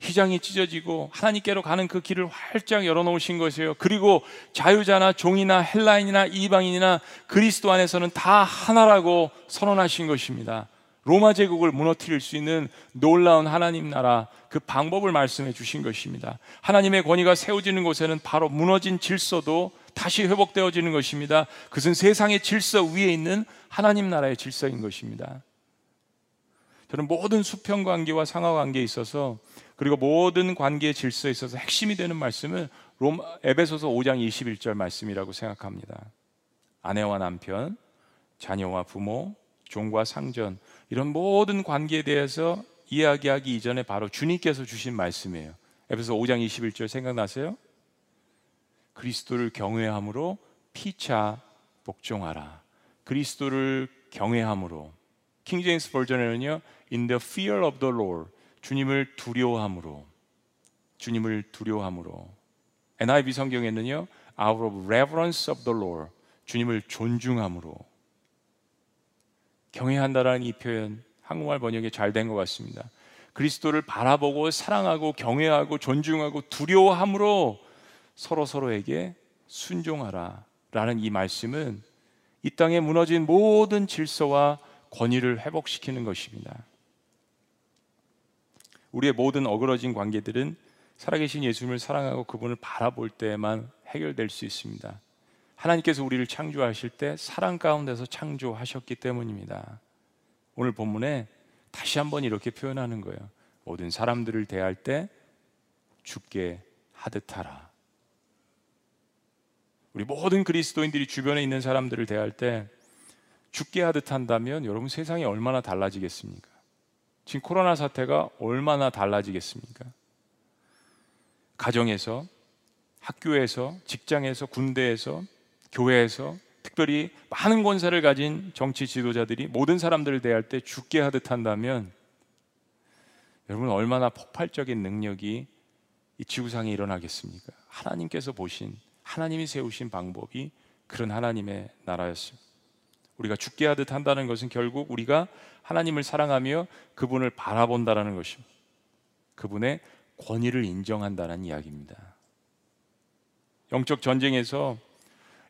휘장이 찢어지고 하나님께로 가는 그 길을 활짝 열어 놓으신 것이에요. 그리고 자유자나 종이나 헬라인이나 이방인이나 그리스도 안에서는 다 하나라고 선언하신 것입니다. 로마 제국을 무너뜨릴 수 있는 놀라운 하나님 나라 그 방법을 말씀해 주신 것입니다. 하나님의 권위가 세워지는 곳에는 바로 무너진 질서도 다시 회복되어지는 것입니다. 그것은 세상의 질서 위에 있는 하나님 나라의 질서인 것입니다. 저는 모든 수평 관계와 상하 관계에 있어서 그리고 모든 관계의 질서에 있어서 핵심이 되는 말씀은 롬 에베소서 5장 21절 말씀이라고 생각합니다. 아내와 남편, 자녀와 부모, 종과 상전 이런 모든 관계에 대해서 이야기하기 이전에 바로 주님께서 주신 말씀이에요. 에베소 5장 21절 생각나세요? 그리스도를 경외함으로 피차 복종하라. 그리스도를 경외함으로 킹제임스 버전에는요. In the fear of the Lord 주님을 두려워함으로 주님을 두려워함으로 NIV 성경에는요. out of reverence of the Lord 주님을 존중함으로 경외한다라는 이 표현 한국말 번역이 잘 된 것 같습니다. 그리스도를 바라보고 사랑하고 경외하고 존중하고 두려워함으로 서로 서로에게 순종하라라는 이 말씀은 이 땅에 무너진 모든 질서와 권위를 회복시키는 것입니다. 우리의 모든 어그러진 관계들은 살아계신 예수님을 사랑하고 그분을 바라볼 때만 해결될 수 있습니다. 하나님께서 우리를 창조하실 때 사랑 가운데서 창조하셨기 때문입니다. 오늘 본문에 다시 한번 이렇게 표현하는 거예요. 모든 사람들을 대할 때 죽게 하듯 하라. 우리 모든 그리스도인들이 주변에 있는 사람들을 대할 때 죽게 하듯 한다면 여러분 세상이 얼마나 달라지겠습니까? 지금 코로나 사태가 얼마나 달라지겠습니까? 가정에서, 학교에서, 직장에서, 군대에서, 교회에서 특별히 많은 권세를 가진 정치 지도자들이 모든 사람들을 대할 때 죽게 하듯 한다면 여러분 얼마나 폭발적인 능력이 이 지구상에 일어나겠습니까? 하나님께서 보신 하나님이 세우신 방법이 그런 하나님의 나라였습니다. 우리가 죽게 하듯 한다는 것은 결국 우리가 하나님을 사랑하며 그분을 바라본다라는 것입니다. 그분의 권위를 인정한다는 이야기입니다. 영적 전쟁에서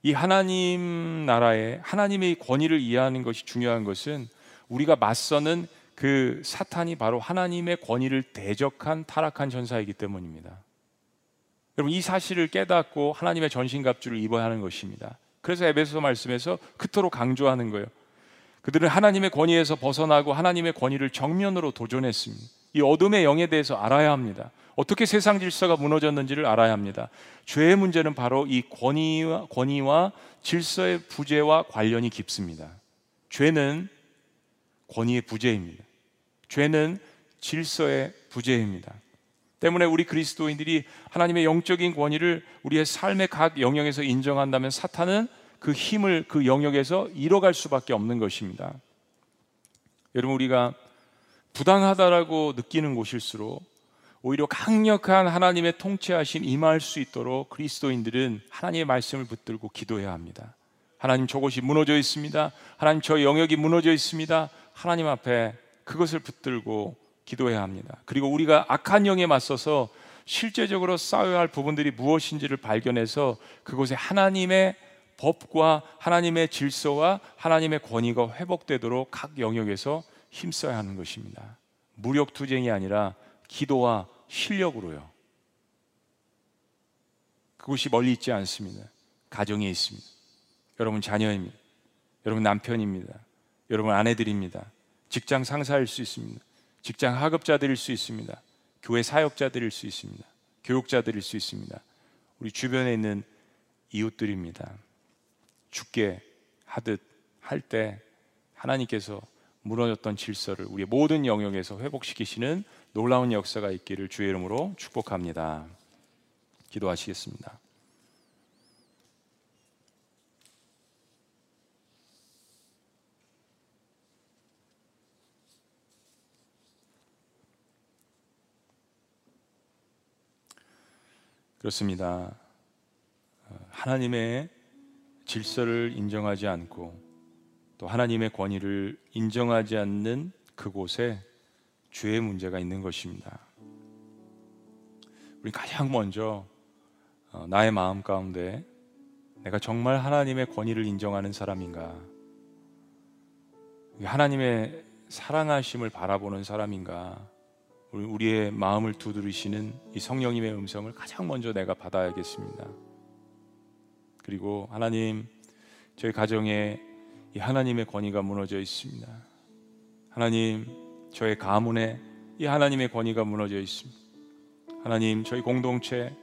이 하나님 나라의 하나님의 권위를 이해하는 것이 중요한 것은 우리가 맞서는 그 사탄이 바로 하나님의 권위를 대적한 타락한 전사이기 때문입니다. 여러분 이 사실을 깨닫고 하나님의 전신갑주를 입어야 하는 것입니다. 그래서 에베소 말씀에서 그토록 강조하는 거예요. 그들은 하나님의 권위에서 벗어나고 하나님의 권위를 정면으로 도전했습니다. 이 어둠의 영에 대해서 알아야 합니다. 어떻게 세상 질서가 무너졌는지를 알아야 합니다. 죄의 문제는 바로 이 권위와, 권위와 질서의 부재와 관련이 깊습니다. 죄는 권위의 부재입니다. 죄는 질서의 부재입니다. 때문에 우리 그리스도인들이 하나님의 영적인 권위를 우리의 삶의 각 영역에서 인정한다면 사탄은 그 힘을 그 영역에서 잃어갈 수밖에 없는 것입니다. 여러분 우리가 부당하다라고 느끼는 곳일수록 오히려 강력한 하나님의 통치하신 임할 수 있도록 그리스도인들은 하나님의 말씀을 붙들고 기도해야 합니다. 하나님 저곳이 무너져 있습니다. 하나님 저 영역이 무너져 있습니다. 하나님 앞에 그것을 붙들고 기도해야 합니다. 그리고 우리가 악한 영에 맞서서 실제적으로 싸워야 할 부분들이 무엇인지를 발견해서 그곳에 하나님의 법과 하나님의 질서와 하나님의 권위가 회복되도록 각 영역에서 힘써야 하는 것입니다. 무력 투쟁이 아니라 기도와 실력으로요. 그것이 멀리 있지 않습니다. 가정에 있습니다. 여러분 자녀입니다. 여러분 남편입니다. 여러분 아내들입니다. 직장 상사일 수 있습니다. 직장 하급자들일 수 있습니다. 교회 사역자들일 수 있습니다. 교육자들일 수 있습니다. 우리 주변에 있는 이웃들입니다. 죽게 하듯 할 때 하나님께서 무너졌던 질서를 우리의 모든 영역에서 회복시키시는 놀라운 역사가 있기를 주의 이름으로 축복합니다. 기도하시겠습니다. 그렇습니다. 어, 하나님의 질서를 인정하지 않고 또 하나님의 권위를 인정하지 않는 그곳에 죄의 문제가 있는 것입니다. 우리 가장 먼저 어, 나의 마음 가운데 내가 정말 하나님의 권위를 인정하는 사람인가? 하나님의 사랑하심을 바라보는 사람인가? 우리의 마음을 두드리시는 이 성령님의 음성을 가장 먼저 내가 받아야겠습니다. 그리고 하나님, 저희 가정에 이 하나님의 권위가 무너져 있습니다. 하나님, 저의 가문에 이 하나님의 권위가 무너져 있습니다. 하나님, 저희 공동체,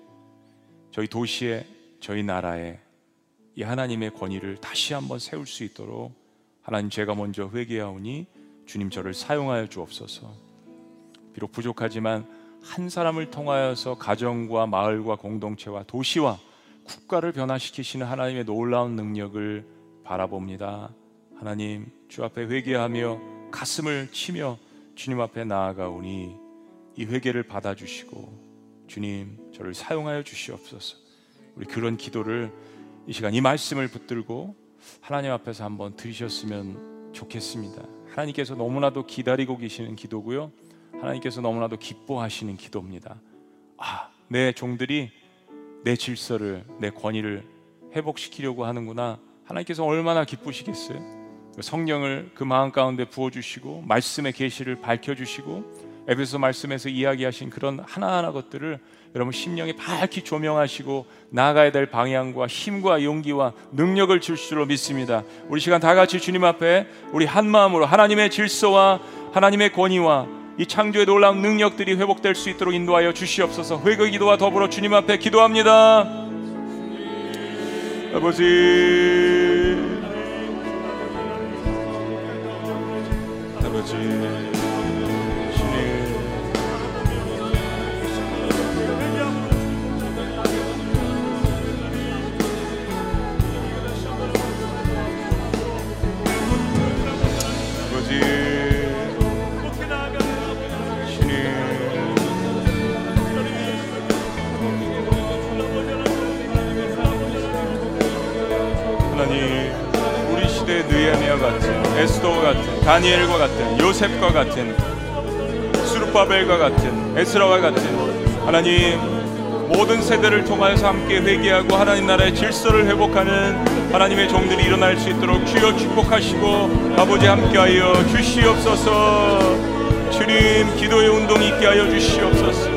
저희 도시에, 저희 나라에 이 하나님의 권위를 다시 한번 세울 수 있도록 하나님 제가 먼저 회개하오니 주님 저를 사용하여 주옵소서. 비록 부족하지만 한 사람을 통하여서 가정과 마을과 공동체와 도시와 국가를 변화시키시는 하나님의 놀라운 능력을 바라봅니다. 하나님 주 앞에 회개하며 가슴을 치며 주님 앞에 나아가오니 이 회개를 받아주시고 주님 저를 사용하여 주시옵소서. 우리 그런 기도를 이 시간 이 말씀을 붙들고 하나님 앞에서 한번 드리셨으면 좋겠습니다. 하나님께서 너무나도 기다리고 계시는 기도고요. 하나님께서 너무나도 기뻐하시는 기도입니다. 아, 내 종들이 내 질서를, 내 권위를 회복시키려고 하는구나. 하나님께서 얼마나 기쁘시겠어요? 성령을 그 마음 가운데 부어주시고 말씀의 계시를 밝혀주시고 에베소 말씀에서 이야기하신 그런 하나하나 것들을 여러분 심령에 밝히 조명하시고 나아가야 될 방향과 힘과 용기와 능력을 줄 줄로 믿습니다. 우리 시간 다 같이 주님 앞에 우리 한 마음으로 하나님의 질서와 하나님의 권위와 이 창조의 놀라운 능력들이 회복될 수 있도록 인도하여 주시옵소서. 회개 기도와 더불어 주님 앞에 기도합니다. 아버지 아버지 다니엘과 같은 요셉과 같은 수르바벨과 같은 에스라와 같은 하나님 모든 세대를 통하여서 함께 회개하고 하나님 나라의 질서를 회복하는 하나님의 종들이 일어날 수 있도록 주여 축복하시고 아버지 함께하여 주시옵소서. 주님 기도의 운동이 있게 하여 주시옵소서.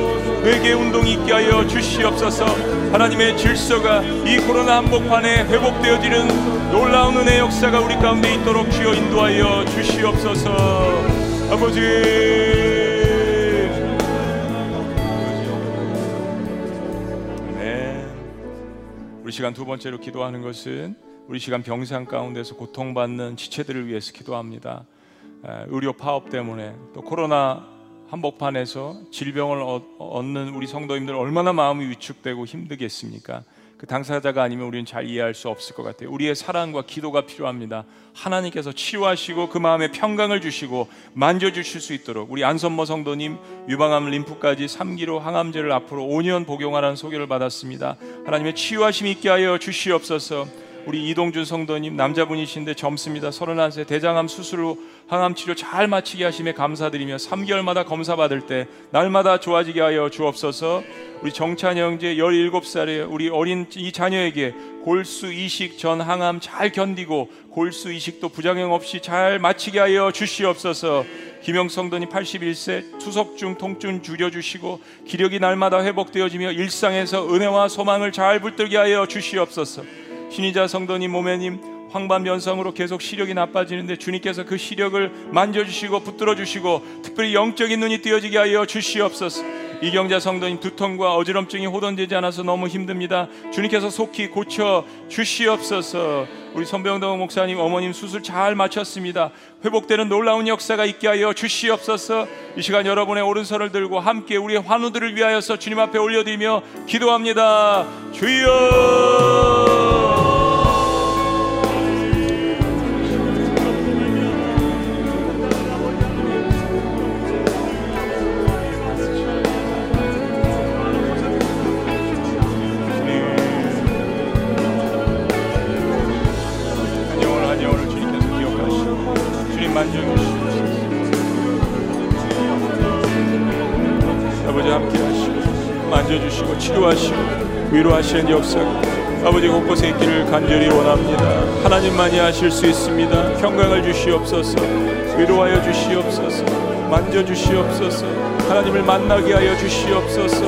회개 운동이 있게 하여 주시옵소서 하나님의 질서가 이 코로나 한복판에 회복되어지는 놀라운 은혜 역사가 우리 가운데 있도록 주여 인도하여 주시옵소서 아버지 네. 우리 시간 두 번째로 기도하는 것은 우리 시간 병상 가운데서 고통받는 지체들을 위해서 기도합니다. 의료 파업 때문에 또 코로나 한복판에서 질병을 얻는 우리 성도님들 얼마나 마음이 위축되고 힘들겠습니까? 그 당사자가 아니면 우리는 잘 이해할 수 없을 것 같아요. 우리의 사랑과 기도가 필요합니다. 하나님께서 치유하시고 그 마음에 평강을 주시고 만져 주실 수 있도록 우리 안선모 성도님 유방암 림프까지 3기로 항암제를 앞으로 5년 복용하라는 소개를 받았습니다. 하나님의 치유하심 있게 하여 주시옵소서. 우리 이동준 성도님 남자분이신데 젊습니다. 31세 대장암 수술로 항암 치료 잘 마치게 하심에 감사드리며 3개월마다 검사 받을 때 날마다 좋아지게 하여 주옵소서. 우리 정찬 형제 17살의 우리 어린 이 자녀에게 골수 이식 전 항암 잘 견디고 골수 이식도 부작용 없이 잘 마치게 하여 주시옵소서. 김영 성도님 81세 투석중 통증 줄여주시고 기력이 날마다 회복되어지며 일상에서 은혜와 소망을 잘 붙들게 하여 주시옵소서. 신의자 성도님 모매님 황반변성으로 계속 시력이 나빠지는데 주님께서 그 시력을 만져주시고 붙들어주시고 특별히 영적인 눈이 띄어지게 하여 주시옵소서. 이경자 성도님 두통과 어지럼증이 호전되지 않아서 너무 힘듭니다. 주님께서 속히 고쳐 주시옵소서. 우리 선병동 목사님 어머님 수술 잘 마쳤습니다. 회복되는 놀라운 역사가 있게 하여 주시옵소서. 이 시간 여러분의 오른손을 들고 함께 우리의 환우들을 위하여서 주님 앞에 올려드리며 기도합니다. 주여 하시는 역사가 아버지 곳곳에 있기를 간절히 원합니다. 하나님만이 하실 수 있습니다. 평강을 주시옵소서, 위로하여 주시옵소서, 만져 주시옵소서, 하나님을 만나게 하여 주시옵소서.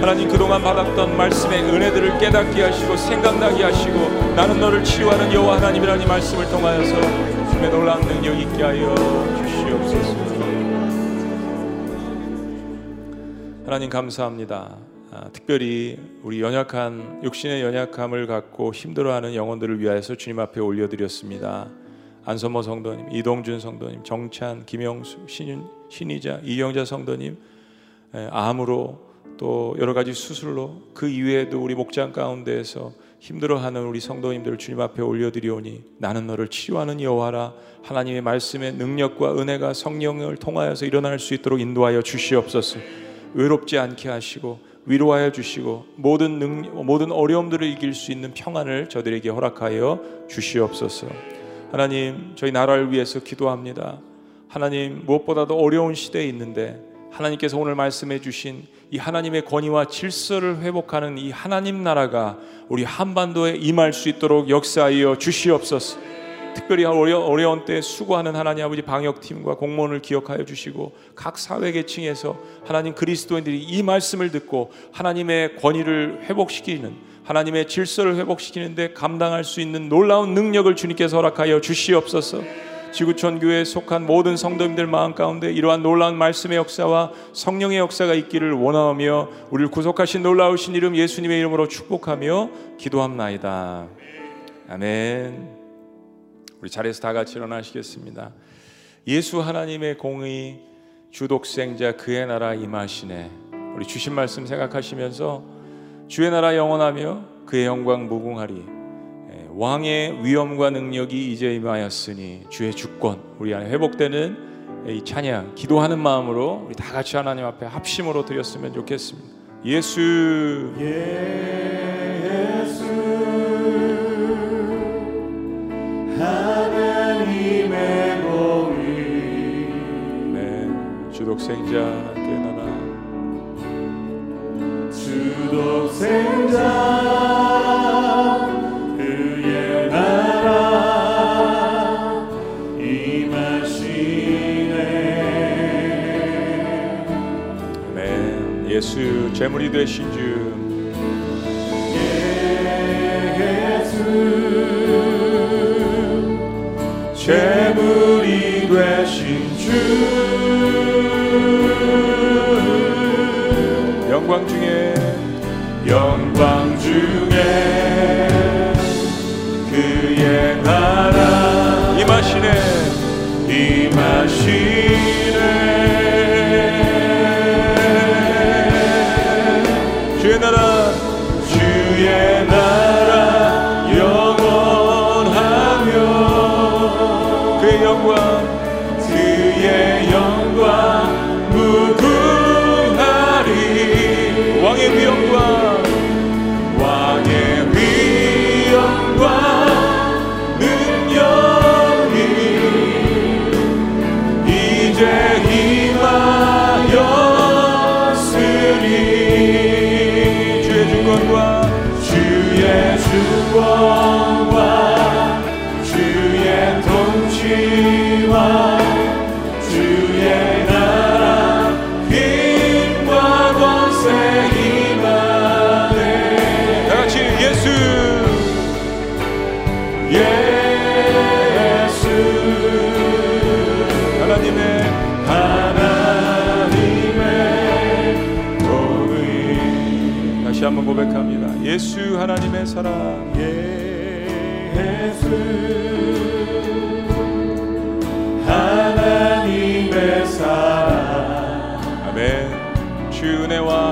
하나님 그동안 받았던 말씀의 은혜들을 깨닫게 하시고 생각나게 하시고 나는 너를 치유하는 여호와 하나님이라는 말씀을 통하여서 주의 놀라운 능력 있게 하여 주시옵소서. 하나님 감사합니다. 아, 특별히 우리 연약한 육신의 연약함을 갖고 힘들어하는 영혼들을 위하여서 주님 앞에 올려드렸습니다. 안선모 성도님, 이동준 성도님, 정찬, 김영수, 신윤, 신이자, 이경자 성도님, 암으로 또 여러 가지 수술로 그 이외에도 우리 목장 가운데에서 힘들어하는 우리 성도님들을 주님 앞에 올려드리오니 나는 너를 치유하는 여호와라 하나님의 말씀의 능력과 은혜가 성령을 통하여서 일어날 수 있도록 인도하여 주시옵소서 외롭지 않게 하시고 위로하여 주시고 모든 능 모든 어려움들을 이길 수 있는 평안을 저들에게 허락하여 주시옵소서. 하나님, 저희 나라를 위해서 기도합니다. 하나님, 무엇보다도 어려운 시대에 있는데 하나님께서 오늘 말씀해 주신 이 하나님의 권위와 질서를 회복하는 이 하나님 나라가 우리 한반도에 임할 수 있도록 역사하여 주시옵소서. 특별히 어려, 어려운 때 수고하는 하나님 아버지 방역팀과 공무원을 기억하여 주시고 각 사회 계층에서 하나님 그리스도인들이 이 말씀을 듣고 하나님의 권위를 회복시키는 하나님의 질서를 회복시키는데 감당할 수 있는 놀라운 능력을 주님께서 허락하여 주시옵소서. 지구촌 교회에 속한 모든 성도님들 마음 가운데 이러한 놀라운 말씀의 역사와 성령의 역사가 있기를 원하며 우리를 구속하신 놀라우신 이름 예수님의 이름으로 축복하며 기도합나이다. 아멘. 우리 자리에서 다 같이 일어나시겠습니다. 예수 하나님의 공의 주독생자 그의 나라 임하시네. 우리 주신 말씀 생각하시면서 주의 나라 영원하며 그의 영광 무궁하리. 예, 왕의 위엄과 능력이 이제 임하였으니 주의 주권 우리 안에 회복되는 이 찬양 기도하는 마음으로 우리 다 같이 하나님 앞에 합심으로 드렸으면 좋겠습니다. 예수 예 독생자 깨나라 주 독생자 그의 나라 임하시네 네, 예수 제물이 되신 주. 예수 재물이 되신 주 영광 중에 영광 중에 예수. 하나님의 사랑. 예수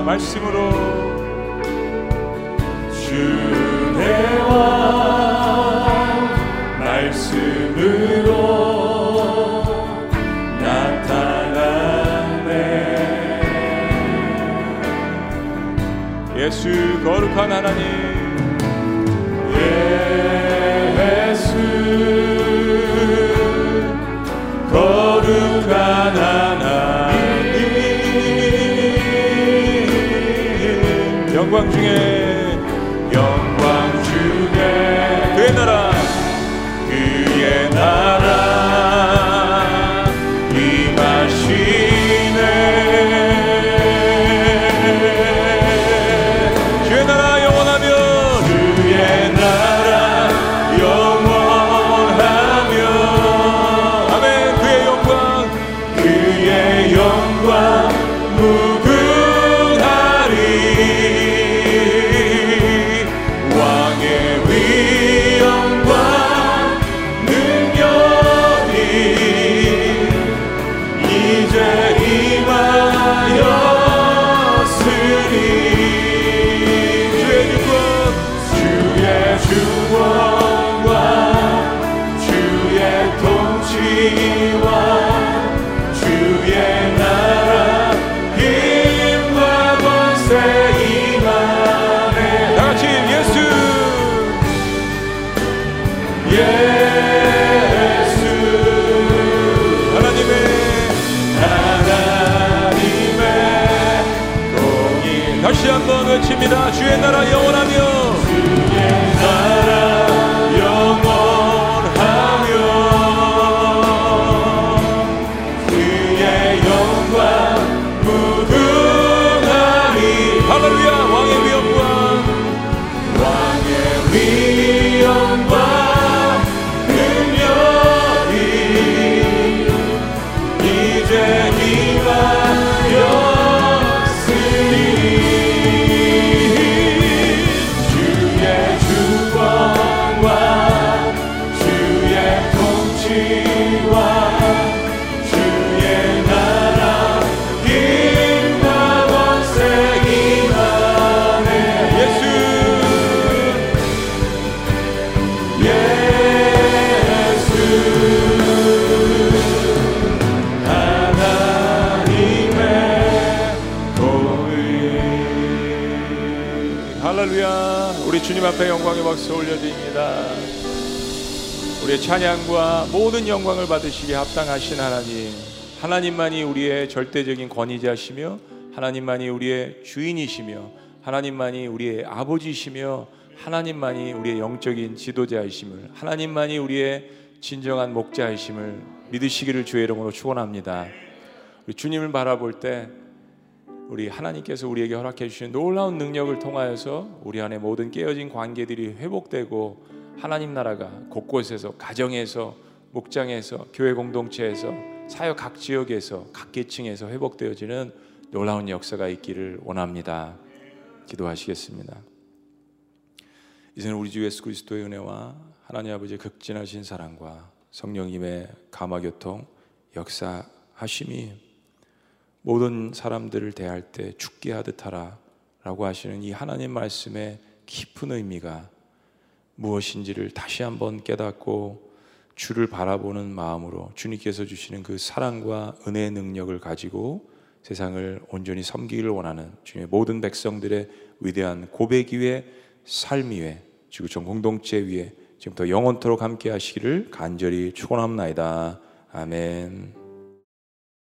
말씀으로 주 은혜와 말씀으로 나타났네. 예수 거룩한 하나님 영광 중에 나라 영원 박수 올려드립니다 우리의 찬양과 모든 영광을 받으시기에 합당하신 하나님 하나님만이 우리의 절대적인 권위자시며 하나님만이 우리의 주인이시며 하나님만이 우리의 아버지시며 하나님만이 우리의 영적인 지도자이심을 하나님만이 우리의 진정한 목자이심을 믿으시기를 주의 이름으로 축원합니다. 우리 주님을 바라볼 때 우리 하나님께서 우리에게 허락해 주신 놀라운 능력을 통하여서 우리 안에 모든 깨어진 관계들이 회복되고 하나님 나라가 곳곳에서 가정에서 목장에서 교회 공동체에서 사역 각 지역에서 각 계층에서 회복되어지는 놀라운 역사가 있기를 원합니다. 기도하시겠습니다. 이제는 우리 주 예수 그리스도의 은혜와 하나님 아버지의 극진하신 사랑과 성령님의 감화 교통 역사하심이 모든 사람들을 대할 때 죽게 하듯 하라 라고 하시는 이 하나님 말씀의 깊은 의미가 무엇인지를 다시 한번 깨닫고 주를 바라보는 마음으로 주님께서 주시는 그 사랑과 은혜의 능력을 가지고 세상을 온전히 섬기기를 원하는 주님의 모든 백성들의 위대한 고백 위에 삶 위에 지구촌 공동체 위에 지금부터 영원토록 함께 하시기를 간절히 축원합니다. 아멘.